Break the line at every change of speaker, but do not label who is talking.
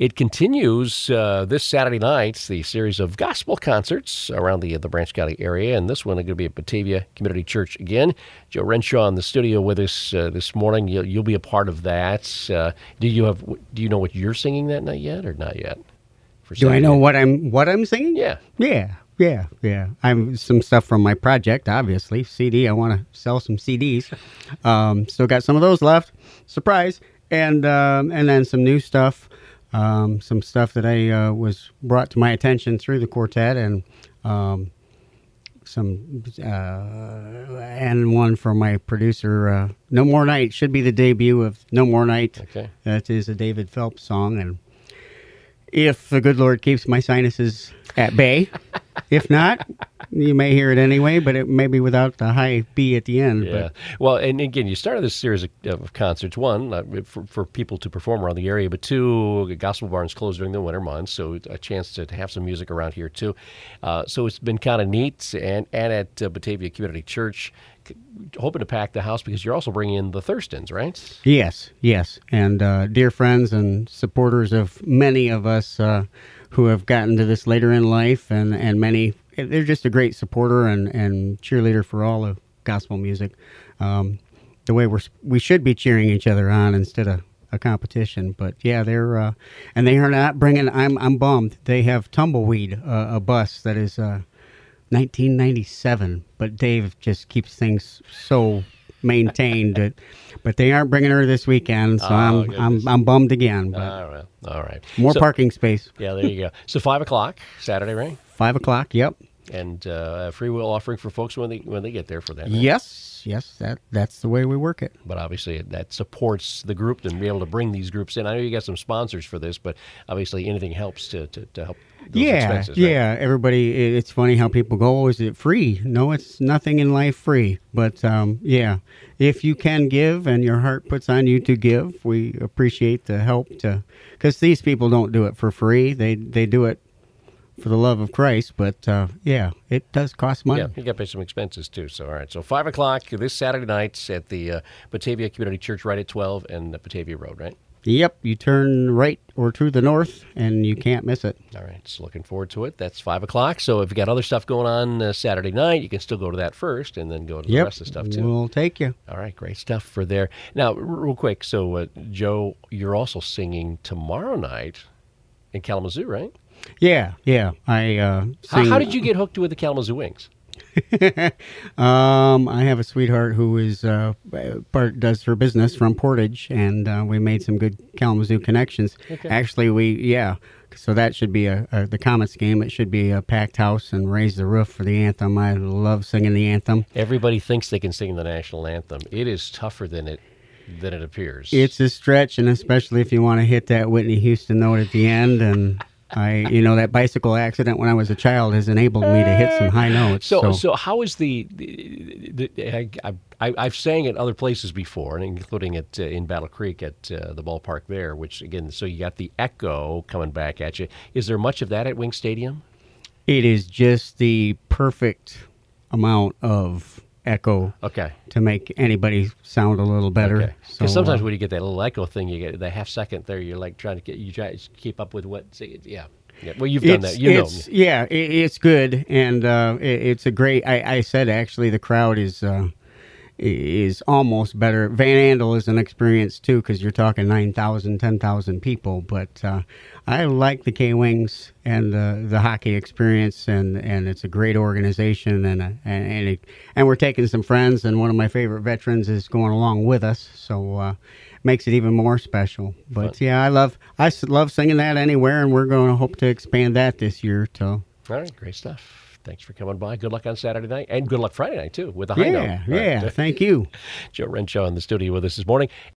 It continues uh, this Saturday night, the series of gospel concerts around the the Branch County area, and this one is going to be at Batavia Community Church again. Joe Renshaw in the studio with us uh, this morning. You'll, you'll, be a part of that. Uh, do you have? Do you know what you're singing that night yet, or not yet?
do I know what I'm what I'm singing?
Yeah,
yeah, yeah, yeah. I'm some stuff from my project, obviously CD. I want to sell some CDs. Um, still got some of those left. Surprise, and um, and then some new stuff um, some stuff that I uh, was brought to my attention through the quartet, and um, some uh, and one from my producer. Uh, no More Night should be the debut of No More Night.
Okay,
that is a David Phelps song, and if the good Lord keeps my sinuses at bay, if not, you may hear it anyway, but it may be without the high B at the end.
Yeah.
But.
Well, and again, you started this series of, of concerts. One uh, for, for, people to perform around the area, but two, Gospel Barn's closed during the winter months, so a chance to, have some music around here too. Uh, so it's been kind of neat, and and at uh, Batavia Community Church, hoping to pack the house because you're also bringing in the Thurstons, right?
Yes, yes, and uh, dear friends and supporters of many of us uh, who have gotten to this later in life, and and many they're just a great supporter and, and cheerleader for all of gospel music. Um, the way we're we should be cheering each other on instead of a competition. But yeah, they're uh, and they are not bringing. I'm I'm bummed. They have tumbleweed, uh, a bus that is uh, 1997. But Dave just keeps things so maintained. that, but they aren't bringing her this weekend, so oh, I'm I'm I'm bummed again. But
all right, all right.
More so, parking space.
Yeah, there you go. So five o'clock Saturday, right?
Five o'clock. Yep
and uh, a free will offering for folks when they when they get there for that. Right?
Yes, yes, that that's the way we work it.
But obviously, that supports the group and be able to bring these groups in. I know you got some sponsors for this, but obviously, anything helps to to, to help.
yeah,
right?
yeah. Everybody, it's funny how people go, "Oh, is it free?" No, it's nothing in life free. But um, yeah, if you can give and your heart puts on you to give, we appreciate the help to because these people don't do it for free. They they do it for the love of Christ. But uh, yeah, it does cost money.
Yeah, you got to pay some expenses too. So all right, so five o'clock this Saturday night at the uh, Batavia Community Church, right at twelve and the Batavia Road, right?
Yep, you turn right or to the north, and you can't miss it.
All right, so looking forward to it. That's five o'clock. So if you got other stuff going on uh, Saturday night, you can still go to that first, and then go to
yep,
the rest of the stuff too.
We'll take you.
All right, great stuff for there. Now, real quick, so uh, Joe, you're also singing tomorrow night in Kalamazoo, right?
Yeah, yeah. I uh,
how, how, did you get hooked with the Kalamazoo Wings?
um, I have a sweetheart who is uh, part does her business from Portage, and uh, we made some good Kalamazoo connections. Okay. Actually, we yeah. So that should be a, a, the Comets game. It should be a packed house and raise the roof for the anthem. I love singing the anthem.
Everybody thinks they can sing the national anthem. It is tougher than it than it appears.
It's a stretch, and especially if you want to hit that Whitney Houston note at the end and I, you know, that bicycle accident when I was a child has enabled me to hit some high notes.
So, so, so how is the? the, the I, I, have sang at other places before, including at uh, in Battle Creek at uh, the ballpark there. Which again, so you got the echo coming back at you. Is there much of that at Wing Stadium?
It is just the perfect amount of echo
okay
to make anybody sound a little better
okay. so, sometimes uh, when you get that little echo thing you get the half second there you're like trying to get you try to keep up with what yeah yeah, well, you've done that. You know,
yeah, it, it's good, and uh, it, it's a great. I, I, said actually, the crowd is uh, is almost better. Van Andel is an experience too because you're talking 9,000, 10,000 people. But uh, I like the K Wings and the the hockey experience, and, and it's a great organization, and and and, it, and, we're taking some friends, and one of my favorite veterans is going along with us, so uh, makes it even more special. But Fun. yeah, I love I love singing that anywhere, and we're going to hope to expand that this year. So
all right, great stuff thanks for coming by. Good luck on Saturday night and good luck Friday night too with the high
yeah,
note.
Yeah, right. thank you.
Joe Renshaw in the studio with us this morning.